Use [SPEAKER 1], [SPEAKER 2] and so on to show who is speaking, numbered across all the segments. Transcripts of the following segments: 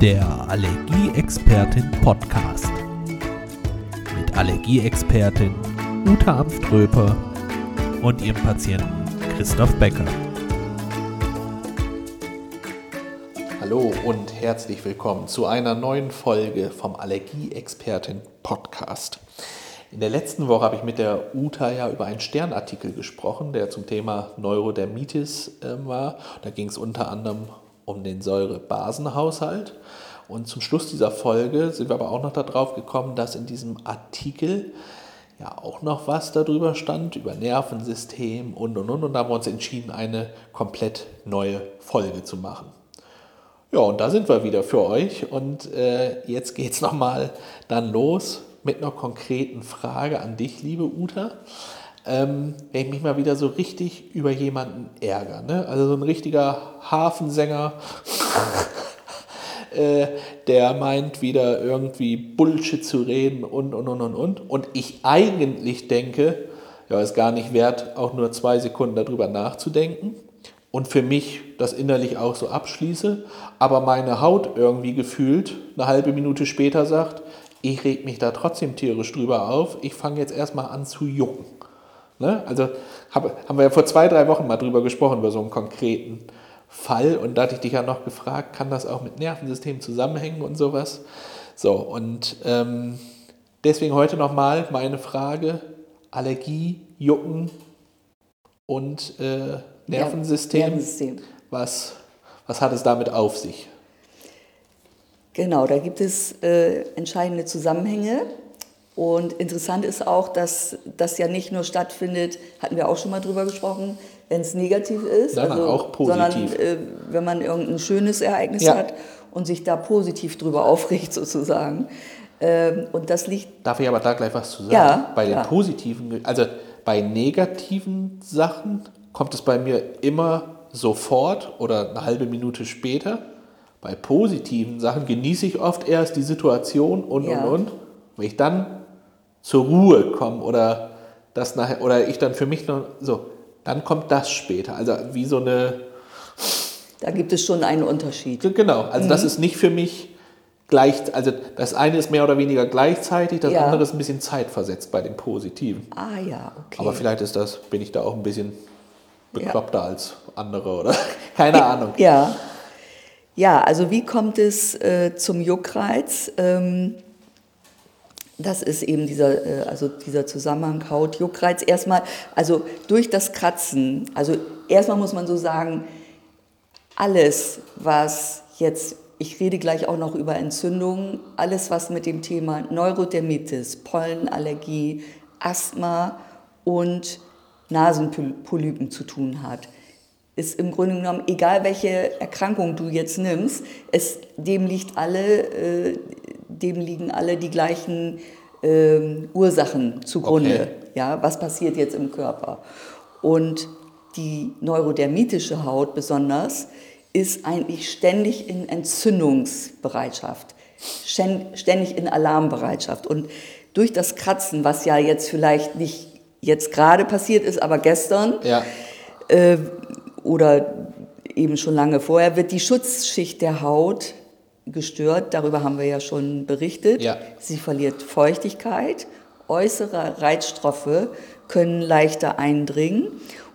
[SPEAKER 1] Der Allergieexpertin Podcast. Mit Allergieexpertin Uta Amströper und ihrem Patienten Christoph Becker.
[SPEAKER 2] Hallo und herzlich willkommen zu einer neuen Folge vom Allergieexpertin Podcast. In der letzten Woche habe ich mit der Uta ja über einen Sternartikel gesprochen, der zum Thema Neurodermitis äh, war. Da ging es unter anderem um den Säurebasenhaushalt. Und zum Schluss dieser Folge sind wir aber auch noch darauf gekommen, dass in diesem Artikel ja auch noch was darüber stand, über Nervensystem und und und. Und da haben wir uns entschieden, eine komplett neue Folge zu machen. Ja, und da sind wir wieder für euch. Und äh, jetzt geht es nochmal dann los mit einer konkreten Frage an dich, liebe Uta. Ähm, wenn ich mich mal wieder so richtig über jemanden ärgere, ne? also so ein richtiger Hafensänger, äh, der meint wieder irgendwie Bullshit zu reden und, und, und, und, und. Und ich eigentlich denke, ja, ist gar nicht wert, auch nur zwei Sekunden darüber nachzudenken. Und für mich das innerlich auch so abschließe, aber meine Haut irgendwie gefühlt eine halbe Minute später sagt, ich reg mich da trotzdem tierisch drüber auf, ich fange jetzt erstmal an zu jucken. Ne? Also hab, haben wir ja vor zwei, drei Wochen mal drüber gesprochen, über so einen konkreten Fall. Und da hatte ich dich ja noch gefragt, kann das auch mit Nervensystemen zusammenhängen und sowas? So, und ähm, deswegen heute nochmal meine Frage: Allergie, Jucken und äh, Nervensystem. Nervensystem. Was, was hat es damit auf sich?
[SPEAKER 3] Genau, da gibt es äh, entscheidende Zusammenhänge. Und interessant ist auch, dass das ja nicht nur stattfindet, hatten wir auch schon mal drüber gesprochen, wenn es negativ ist,
[SPEAKER 2] Nein, also, auch positiv. sondern
[SPEAKER 3] äh, wenn man irgendein schönes Ereignis ja. hat und sich da positiv drüber aufregt sozusagen. Ähm, und das liegt.
[SPEAKER 2] Darf ich aber da gleich was zu sagen?
[SPEAKER 3] Ja,
[SPEAKER 2] bei den ja. positiven, also bei negativen Sachen kommt es bei mir immer sofort oder eine halbe Minute später. Bei positiven Sachen genieße ich oft erst die Situation und ja. und und. Wenn ich dann zur Ruhe komme oder das nachher, oder ich dann für mich noch so, dann kommt das später. Also wie so eine.
[SPEAKER 3] Da gibt es schon einen Unterschied.
[SPEAKER 2] Genau, also mhm. das ist nicht für mich gleich, also das eine ist mehr oder weniger gleichzeitig, das ja. andere ist ein bisschen zeitversetzt bei dem Positiven.
[SPEAKER 3] Ah ja, okay.
[SPEAKER 2] Aber vielleicht ist das, bin ich da auch ein bisschen bekloppter ja. als andere oder keine Ahnung.
[SPEAKER 3] Ja. Ja, also wie kommt es äh, zum Juckreiz? Ähm, das ist eben dieser, äh, also dieser Zusammenhang Haut-Juckreiz. Erstmal, also durch das Kratzen, also erstmal muss man so sagen, alles, was jetzt, ich rede gleich auch noch über Entzündungen, alles, was mit dem Thema Neurodermitis, Pollenallergie, Asthma und Nasenpolypen zu tun hat, ist im Grunde genommen, egal welche Erkrankung du jetzt nimmst, es, dem liegt alle äh, dem liegen alle die gleichen äh, Ursachen zugrunde. Okay. Ja, was passiert jetzt im Körper? Und die neurodermitische Haut besonders ist eigentlich ständig in Entzündungsbereitschaft, ständig in Alarmbereitschaft. Und durch das Kratzen, was ja jetzt vielleicht nicht jetzt gerade passiert ist, aber gestern
[SPEAKER 2] ja.
[SPEAKER 3] äh, oder eben schon lange vorher, wird die Schutzschicht der Haut gestört. Darüber haben wir ja schon berichtet.
[SPEAKER 2] Ja.
[SPEAKER 3] Sie verliert Feuchtigkeit. Äußere Reizstoffe können leichter eindringen.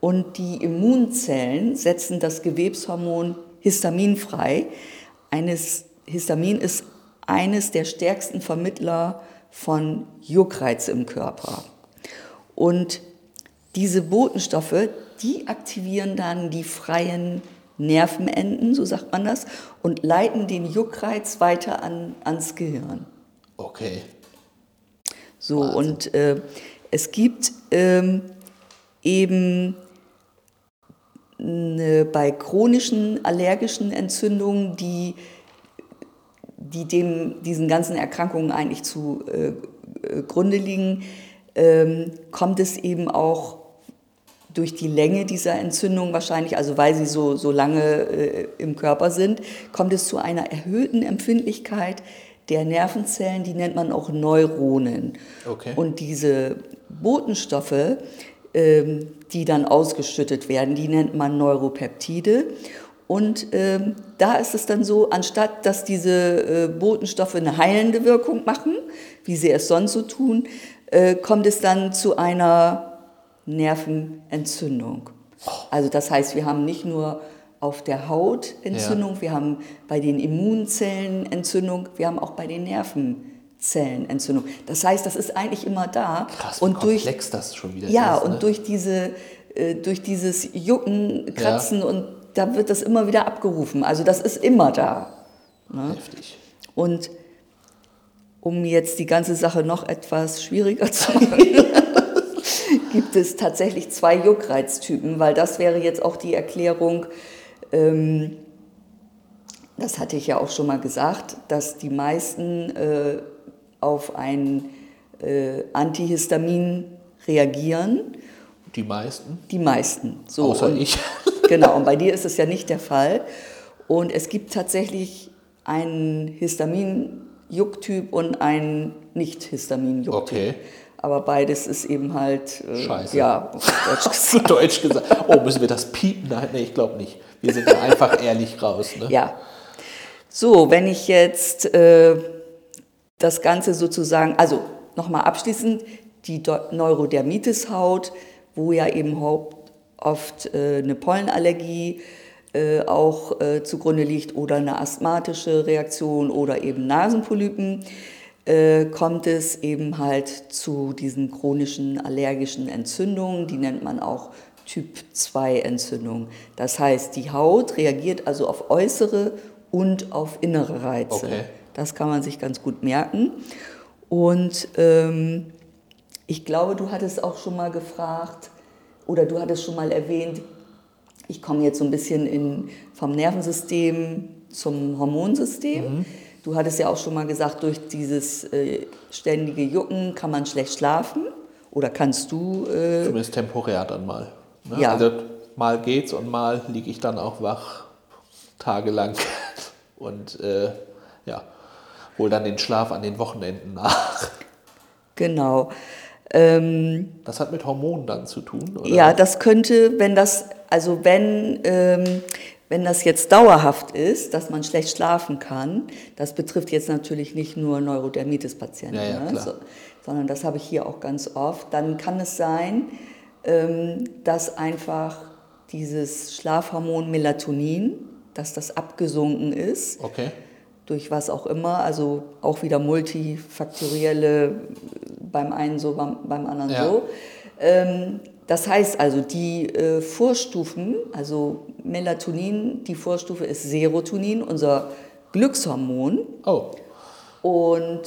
[SPEAKER 3] Und die Immunzellen setzen das Gewebshormon Histamin frei. Eines, Histamin ist eines der stärksten Vermittler von Juckreiz im Körper. Und diese Botenstoffe, die aktivieren dann die freien Nervenenden, so sagt man das, und leiten den Juckreiz weiter an, ans Gehirn.
[SPEAKER 2] Okay.
[SPEAKER 3] So, Wahnsinn. und äh, es gibt ähm, eben eine, bei chronischen allergischen Entzündungen, die, die dem, diesen ganzen Erkrankungen eigentlich zugrunde äh, äh liegen, ähm, kommt es eben auch durch die Länge dieser Entzündung wahrscheinlich, also weil sie so, so lange äh, im Körper sind, kommt es zu einer erhöhten Empfindlichkeit der Nervenzellen, die nennt man auch Neuronen.
[SPEAKER 2] Okay.
[SPEAKER 3] Und diese Botenstoffe, ähm, die dann ausgeschüttet werden, die nennt man Neuropeptide. Und ähm, da ist es dann so, anstatt dass diese äh, Botenstoffe eine heilende Wirkung machen, wie sie es sonst so tun, äh, kommt es dann zu einer Nervenentzündung. Also das heißt, wir haben nicht nur auf der Haut Entzündung, ja. wir haben bei den Immunzellen Entzündung, wir haben auch bei den Nervenzellen Entzündung. Das heißt, das ist eigentlich immer da.
[SPEAKER 2] Krass, wie und komplex durch, das schon wieder
[SPEAKER 3] ja, ist. Ne? und durch, diese, äh, durch dieses Jucken, Kratzen ja. und da wird das immer wieder abgerufen. Also das ist immer da.
[SPEAKER 2] Ne? Heftig.
[SPEAKER 3] Und um jetzt die ganze Sache noch etwas schwieriger zu machen, gibt es tatsächlich zwei Juckreiztypen, weil das wäre jetzt auch die Erklärung, ähm, das hatte ich ja auch schon mal gesagt, dass die meisten äh, auf ein äh, Antihistamin reagieren.
[SPEAKER 2] Die meisten?
[SPEAKER 3] Die meisten.
[SPEAKER 2] So, Außer und, ich.
[SPEAKER 3] genau, und bei dir ist es ja nicht der Fall. Und es gibt tatsächlich einen Histamin-Jucktyp und einen Nicht-Histamin-Jucktyp. Okay. Aber beides ist eben halt.
[SPEAKER 2] Äh, Scheiße.
[SPEAKER 3] Ja,
[SPEAKER 2] Deutsch gesagt. Deutsch gesagt. Oh, müssen wir das piepen? Nein, nee, ich glaube nicht. Wir sind da einfach ehrlich raus. Ne?
[SPEAKER 3] Ja. So, wenn ich jetzt äh, das Ganze sozusagen, also nochmal abschließend, die Neurodermitis-Haut, wo ja eben oft äh, eine Pollenallergie äh, auch äh, zugrunde liegt oder eine asthmatische Reaktion oder eben Nasenpolypen äh, kommt es eben halt zu diesen chronischen allergischen Entzündungen, die nennt man auch Typ 2 Entzündung. Das heißt, die Haut reagiert also auf äußere und auf innere Reize. Okay. Das kann man sich ganz gut merken. Und ähm, ich glaube, du hattest auch schon mal gefragt oder du hattest schon mal erwähnt, ich komme jetzt so ein bisschen in, vom Nervensystem zum Hormonsystem. Mhm. Du hattest ja auch schon mal gesagt, durch dieses äh, ständige Jucken kann man schlecht schlafen. Oder kannst du.
[SPEAKER 2] Äh, Zumindest temporär dann mal. Ne? Ja. Also mal geht's und mal liege ich dann auch wach, tagelang. Und äh, ja, hol dann den Schlaf an den Wochenenden nach.
[SPEAKER 3] Genau. Ähm,
[SPEAKER 2] das hat mit Hormonen dann zu tun, oder?
[SPEAKER 3] Ja, das könnte, wenn das, also wenn, ähm, wenn das jetzt dauerhaft ist, dass man schlecht schlafen kann, das betrifft jetzt natürlich nicht nur Neurodermitis-Patienten, ja, ja, ne? so, sondern das habe ich hier auch ganz oft, dann kann es sein, ähm, dass einfach dieses Schlafhormon Melatonin, dass das abgesunken ist.
[SPEAKER 2] Okay.
[SPEAKER 3] Durch was auch immer, also auch wieder multifaktorielle, beim einen so, beim, beim anderen ja. so. Ähm, das heißt also, die äh, Vorstufen, also Melatonin, die Vorstufe ist Serotonin, unser Glückshormon.
[SPEAKER 2] Oh.
[SPEAKER 3] Und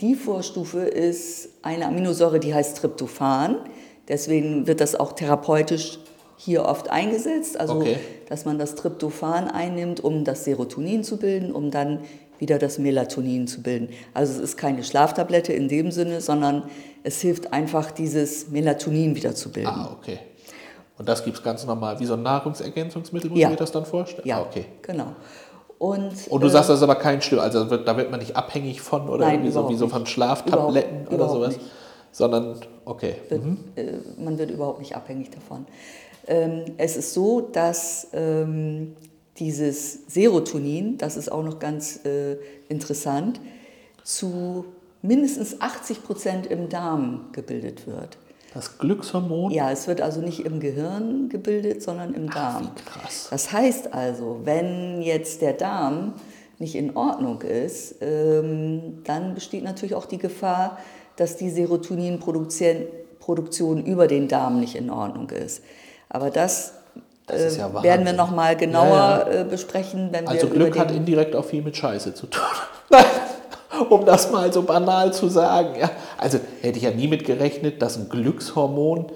[SPEAKER 3] die Vorstufe ist eine Aminosäure, die heißt Tryptophan. Deswegen wird das auch therapeutisch hier oft eingesetzt, also okay. dass man das Tryptophan einnimmt, um das Serotonin zu bilden, um dann wieder das Melatonin zu bilden. Also es ist keine Schlaftablette in dem Sinne, sondern es hilft einfach, dieses Melatonin wieder zu bilden.
[SPEAKER 2] Ah, okay. Und das gibt es ganz normal, wie so ein Nahrungsergänzungsmittel, muss ja. ich mir das dann vorstellen?
[SPEAKER 3] Ja,
[SPEAKER 2] ah, okay.
[SPEAKER 3] genau. Und,
[SPEAKER 2] und du äh, sagst, das ist aber kein Schlimm, also da wird man nicht abhängig von oder nein, irgendwie so, wie so von Schlaftabletten überhaupt, oder sowas, nicht. sondern, okay.
[SPEAKER 3] Wird, mhm. äh, man wird überhaupt nicht abhängig davon. Ähm, es ist so, dass ähm, dieses Serotonin, das ist auch noch ganz äh, interessant, zu mindestens 80 Prozent im Darm gebildet wird.
[SPEAKER 2] Das Glückshormon?
[SPEAKER 3] Ja, es wird also nicht im Gehirn gebildet, sondern im Darm.
[SPEAKER 2] Ach, krass.
[SPEAKER 3] Das heißt also, wenn jetzt der Darm nicht in Ordnung ist, ähm, dann besteht natürlich auch die Gefahr, dass die Serotoninproduktion über den Darm nicht in Ordnung ist. Aber das äh, ja werden wir noch mal genauer ja, ja. Äh, besprechen, wenn
[SPEAKER 2] also
[SPEAKER 3] wir
[SPEAKER 2] Glück hat indirekt auch viel mit Scheiße zu tun. um das mal so banal zu sagen. Also hätte ich ja nie mit gerechnet, dass ein Glückshormon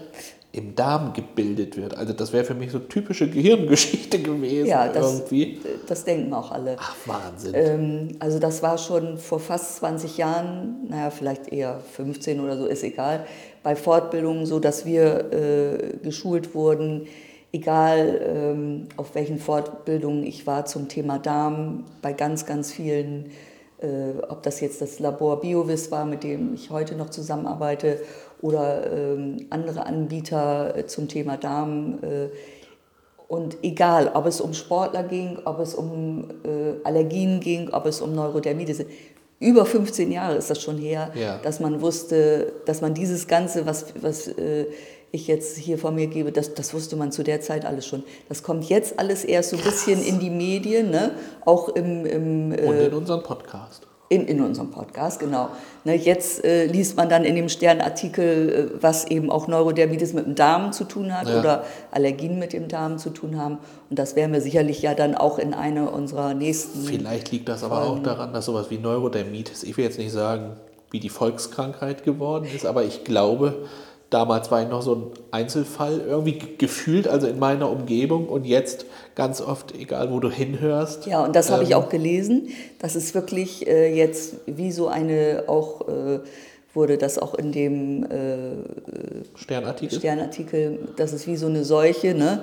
[SPEAKER 2] im Darm gebildet wird. Also das wäre für mich so typische Gehirngeschichte gewesen.
[SPEAKER 3] Ja, das, irgendwie. das denken auch alle.
[SPEAKER 2] Ach, Wahnsinn.
[SPEAKER 3] Ähm, also das war schon vor fast 20 Jahren, naja, vielleicht eher 15 oder so, ist egal, bei Fortbildungen so, dass wir äh, geschult wurden, egal ähm, auf welchen Fortbildungen ich war zum Thema Darm, bei ganz, ganz vielen, äh, ob das jetzt das Labor BioVis war, mit dem ich heute noch zusammenarbeite, oder ähm, andere Anbieter äh, zum Thema Darm. Äh, Und egal, ob es um Sportler ging, ob es um äh, Allergien ging, ob es um Neurodermitis, über 15 Jahre ist das schon her,
[SPEAKER 2] Ja.
[SPEAKER 3] dass man wusste, dass man dieses Ganze, was, was äh, ich jetzt hier vor mir gebe, das, das wusste man zu der Zeit alles schon. Das kommt jetzt alles erst so ein bisschen in die Medien, ne? auch im, im
[SPEAKER 2] Und in unseren Podcast.
[SPEAKER 3] in, in unserem Podcast, genau. Ne, jetzt äh, liest man dann in dem Sternartikel, äh, was eben auch Neurodermitis mit dem Darm zu tun hat
[SPEAKER 2] Ja.
[SPEAKER 3] oder Allergien mit dem Darm zu tun haben. Und das werden wir sicherlich ja dann auch in einer unserer nächsten.
[SPEAKER 2] Vielleicht liegt das aber auch daran, dass sowas wie Neurodermitis, ich will jetzt nicht sagen, wie die Volkskrankheit geworden ist, aber ich glaube, damals war ich noch so ein Einzelfall irgendwie ge- gefühlt, also in meiner Umgebung und jetzt ganz oft, egal wo du hinhörst.
[SPEAKER 3] Ja, und das habe ich
[SPEAKER 2] ähm,
[SPEAKER 3] auch gelesen. Das ist wirklich äh, jetzt wie so eine, auch äh, wurde das auch in dem äh,
[SPEAKER 2] Sternartikel.
[SPEAKER 3] Sternartikel, das ist wie so eine Seuche. Ne?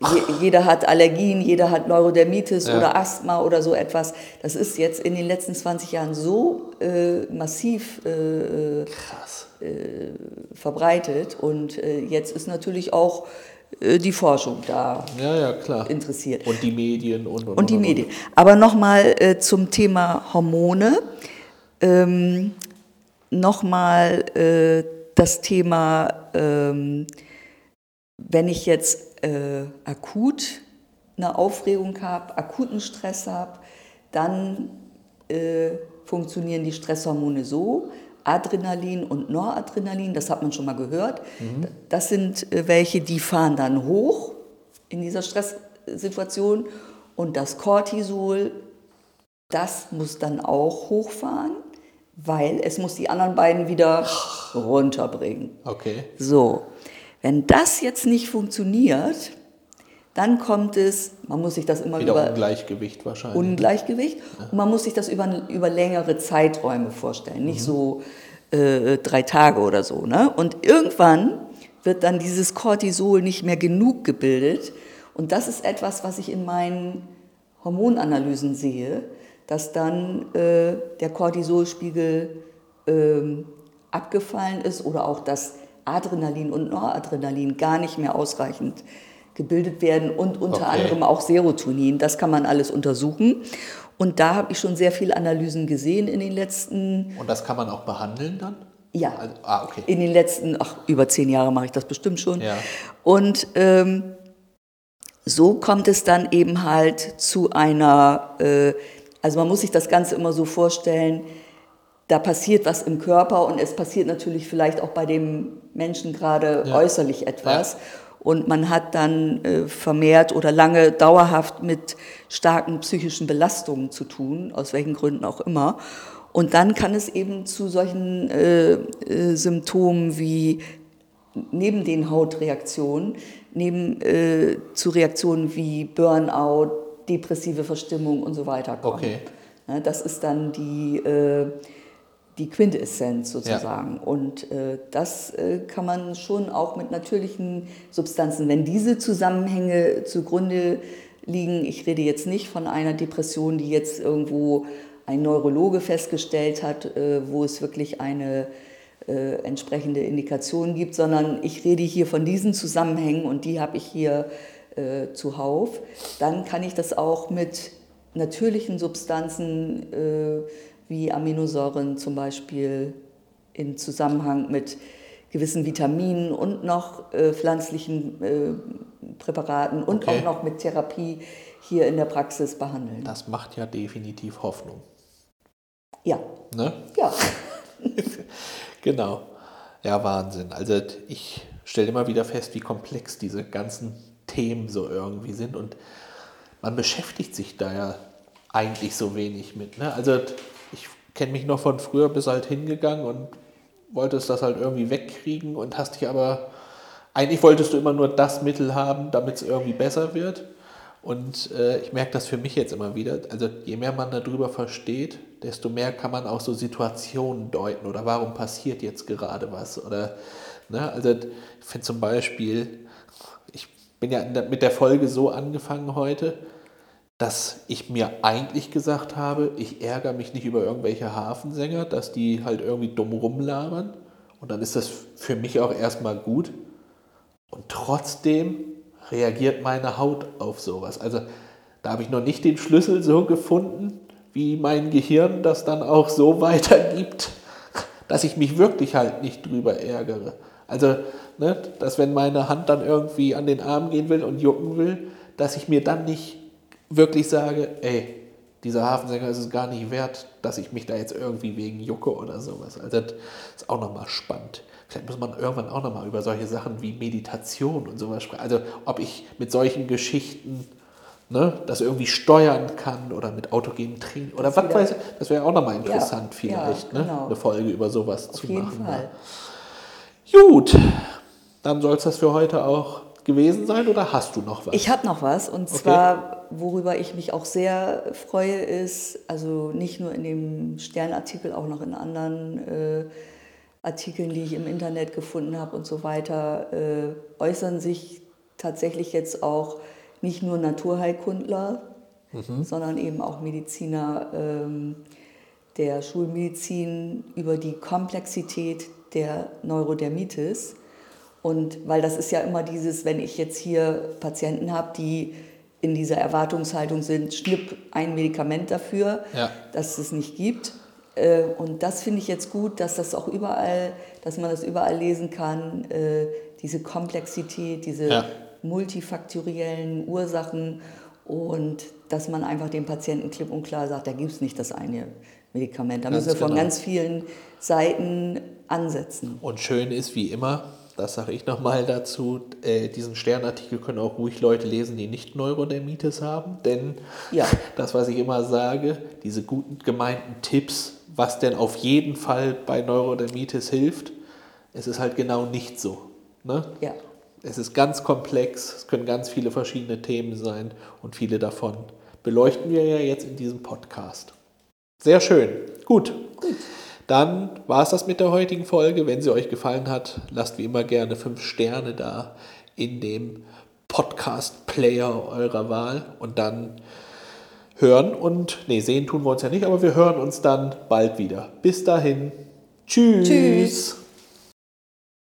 [SPEAKER 3] Je, jeder hat Allergien, jeder hat Neurodermitis
[SPEAKER 2] Ja.
[SPEAKER 3] oder Asthma oder so etwas. Das ist jetzt in den letzten 20 Jahren so äh, massiv äh,
[SPEAKER 2] Krass.
[SPEAKER 3] verbreitet und äh, jetzt ist natürlich auch äh, die Forschung da
[SPEAKER 2] Ja, ja, klar.
[SPEAKER 3] interessiert.
[SPEAKER 2] Und die Medien und, und
[SPEAKER 3] Und die
[SPEAKER 2] und,
[SPEAKER 3] Medien. Aber nochmal äh, zum Thema Hormone. Ähm, nochmal äh, das Thema, ähm, wenn ich jetzt äh, akut eine Aufregung habe, akuten Stress habe, dann äh, funktionieren die Stresshormone so. Adrenalin und Noradrenalin, das hat man schon mal gehört. Das sind äh, welche, die fahren dann hoch in dieser Stresssituation und das Cortisol, das muss dann auch hochfahren, weil es muss die anderen beiden wieder runterbringen.
[SPEAKER 2] Okay.
[SPEAKER 3] So, wenn das jetzt nicht funktioniert, dann kommt es, man muss sich das immer
[SPEAKER 2] Wieder
[SPEAKER 3] über
[SPEAKER 2] Ungleichgewicht wahrscheinlich.
[SPEAKER 3] Ungleichgewicht und man muss sich das über, über längere Zeiträume vorstellen, nicht so äh, drei Tage oder so. Ne? Und irgendwann wird dann dieses Cortisol nicht mehr genug gebildet und das ist etwas, was ich in meinen Hormonanalysen sehe, dass dann äh, der Cortisolspiegel ähm, abgefallen ist oder auch das Adrenalin und Noradrenalin gar nicht mehr ausreichend gebildet werden und unter
[SPEAKER 2] Okay.
[SPEAKER 3] anderem auch Serotonin. Das kann man alles untersuchen. Und da habe ich schon sehr viele Analysen gesehen in den letzten,
[SPEAKER 2] Und das kann man auch behandeln dann?
[SPEAKER 3] ja,
[SPEAKER 2] Also, ah, okay.
[SPEAKER 3] in den letzten, ach, über zehn Jahre mache ich das bestimmt schon.
[SPEAKER 2] Ja.
[SPEAKER 3] Und ähm, so kommt es dann eben halt zu einer, äh, also man muss sich das Ganze immer so vorstellen, da passiert was im Körper und es passiert natürlich vielleicht auch bei dem Menschen gerade
[SPEAKER 2] Ja.
[SPEAKER 3] äußerlich etwas. Und man hat dann äh, vermehrt oder lange dauerhaft mit starken psychischen Belastungen zu tun, aus welchen Gründen auch immer. Und dann kann es eben zu solchen äh, äh, Symptomen wie neben den Hautreaktionen, neben äh, zu Reaktionen wie Burnout, depressive Verstimmung und so weiter kommen.
[SPEAKER 2] Okay.
[SPEAKER 3] Ne, das ist dann die, äh, die Quintessenz sozusagen. Und äh, das äh, kann man schon auch mit natürlichen Substanzen, wenn diese Zusammenhänge zugrunde liegen, ich rede jetzt nicht von einer Depression, die jetzt irgendwo ein Neurologe festgestellt hat, äh, wo es wirklich eine äh, entsprechende Indikation gibt, sondern ich rede hier von diesen Zusammenhängen und die habe ich hier äh, zuhauf. Dann kann ich das auch mit natürlichen Substanzen äh, wie Aminosäuren zum Beispiel in Zusammenhang mit gewissen Vitaminen und noch äh, pflanzlichen äh, Präparaten und
[SPEAKER 2] Okay.
[SPEAKER 3] auch noch mit Therapie hier in der Praxis behandeln.
[SPEAKER 2] Das macht ja definitiv Hoffnung.
[SPEAKER 3] Ja,
[SPEAKER 2] Ne?
[SPEAKER 3] ja.
[SPEAKER 2] Genau. Ja, Wahnsinn. Also ich stelle immer wieder fest, wie komplex diese ganzen Themen so irgendwie sind und man beschäftigt sich da ja eigentlich so wenig mit. Ne? Also ich kenne mich noch von früher bis halt hingegangen und wolltest das halt irgendwie wegkriegen und hast dich aber, eigentlich wolltest du immer nur das Mittel haben, damit es irgendwie besser wird. Und äh, ich merke das für mich jetzt immer wieder. Also je mehr man darüber versteht, desto mehr kann man auch so Situationen deuten oder warum passiert jetzt gerade was. Oder ne, also ich finde zum Beispiel, ich bin ja mit der Folge so angefangen heute, dass ich mir eigentlich gesagt habe, ich ärgere mich nicht über irgendwelche Hafensänger, dass die halt irgendwie dumm rumlabern. Und dann ist das für mich auch erstmal gut. Und trotzdem reagiert meine Haut auf sowas? Also da habe ich noch nicht den Schlüssel so gefunden, wie mein Gehirn das dann auch so weitergibt, dass ich mich wirklich halt nicht drüber ärgere. Also, ne, dass wenn meine Hand dann irgendwie an den Arm gehen will und jucken will, dass ich mir dann nicht wirklich sage, ey, dieser Hafensänger ist es gar nicht wert, dass ich mich da jetzt irgendwie wegen jucke oder sowas. Also das ist auch nochmal spannend. Vielleicht muss man irgendwann auch nochmal über solche Sachen wie Meditation und sowas sprechen. Also ob ich mit solchen Geschichten ne, das irgendwie steuern kann oder mit autogenem Training oder was weiß ich. Das wäre auch nochmal interessant ja, vielleicht, ja, ne, genau. ne, eine Folge über sowas
[SPEAKER 3] Auf
[SPEAKER 2] zu
[SPEAKER 3] jeden
[SPEAKER 2] machen.
[SPEAKER 3] Fall.
[SPEAKER 2] Gut, dann soll es das für heute auch gewesen sein oder hast du noch was?
[SPEAKER 3] Ich habe noch was und okay. zwar, worüber ich mich auch sehr freue, ist, also nicht nur in dem Sternartikel, auch noch in anderen äh, Artikeln, die ich im Internet gefunden habe und so weiter, äh, äußern sich tatsächlich jetzt auch nicht nur Naturheilkundler, mhm. sondern eben auch Mediziner ähm, der Schulmedizin über die Komplexität der Neurodermitis und weil das ist ja immer dieses, wenn ich jetzt hier Patienten habe, die in dieser Erwartungshaltung sind, schnipp ein Medikament dafür, ja. dass es nicht gibt. Äh, und das finde ich jetzt gut, dass das auch überall, dass man das überall lesen kann, äh, diese Komplexität, diese ja. multifaktoriellen Ursachen und dass man einfach dem Patienten klipp und klar sagt, da gibt es nicht das eine Medikament. Da müssen wir von genau. ganz vielen Seiten ansetzen.
[SPEAKER 2] Und schön ist wie immer, das sage ich nochmal dazu, äh, diesen Sternartikel können auch ruhig Leute lesen, die nicht Neurodermitis haben, denn ja. das, was ich immer sage, diese guten gemeinten Tipps, was denn auf jeden Fall bei Neurodermitis hilft, es ist halt genau nicht so. Ne?
[SPEAKER 3] Ja.
[SPEAKER 2] Es ist ganz komplex, es können ganz viele verschiedene Themen sein und viele davon beleuchten wir ja jetzt in diesem Podcast. Sehr schön. Gut. Gut. Dann war es das mit der heutigen Folge. Wenn sie euch gefallen hat, lasst wie immer gerne fünf Sterne da in dem Podcast-Player eurer Wahl und dann hören und, nee, sehen tun wir uns ja nicht, aber wir hören uns dann bald wieder. Bis dahin. Tschüss. Tschüss.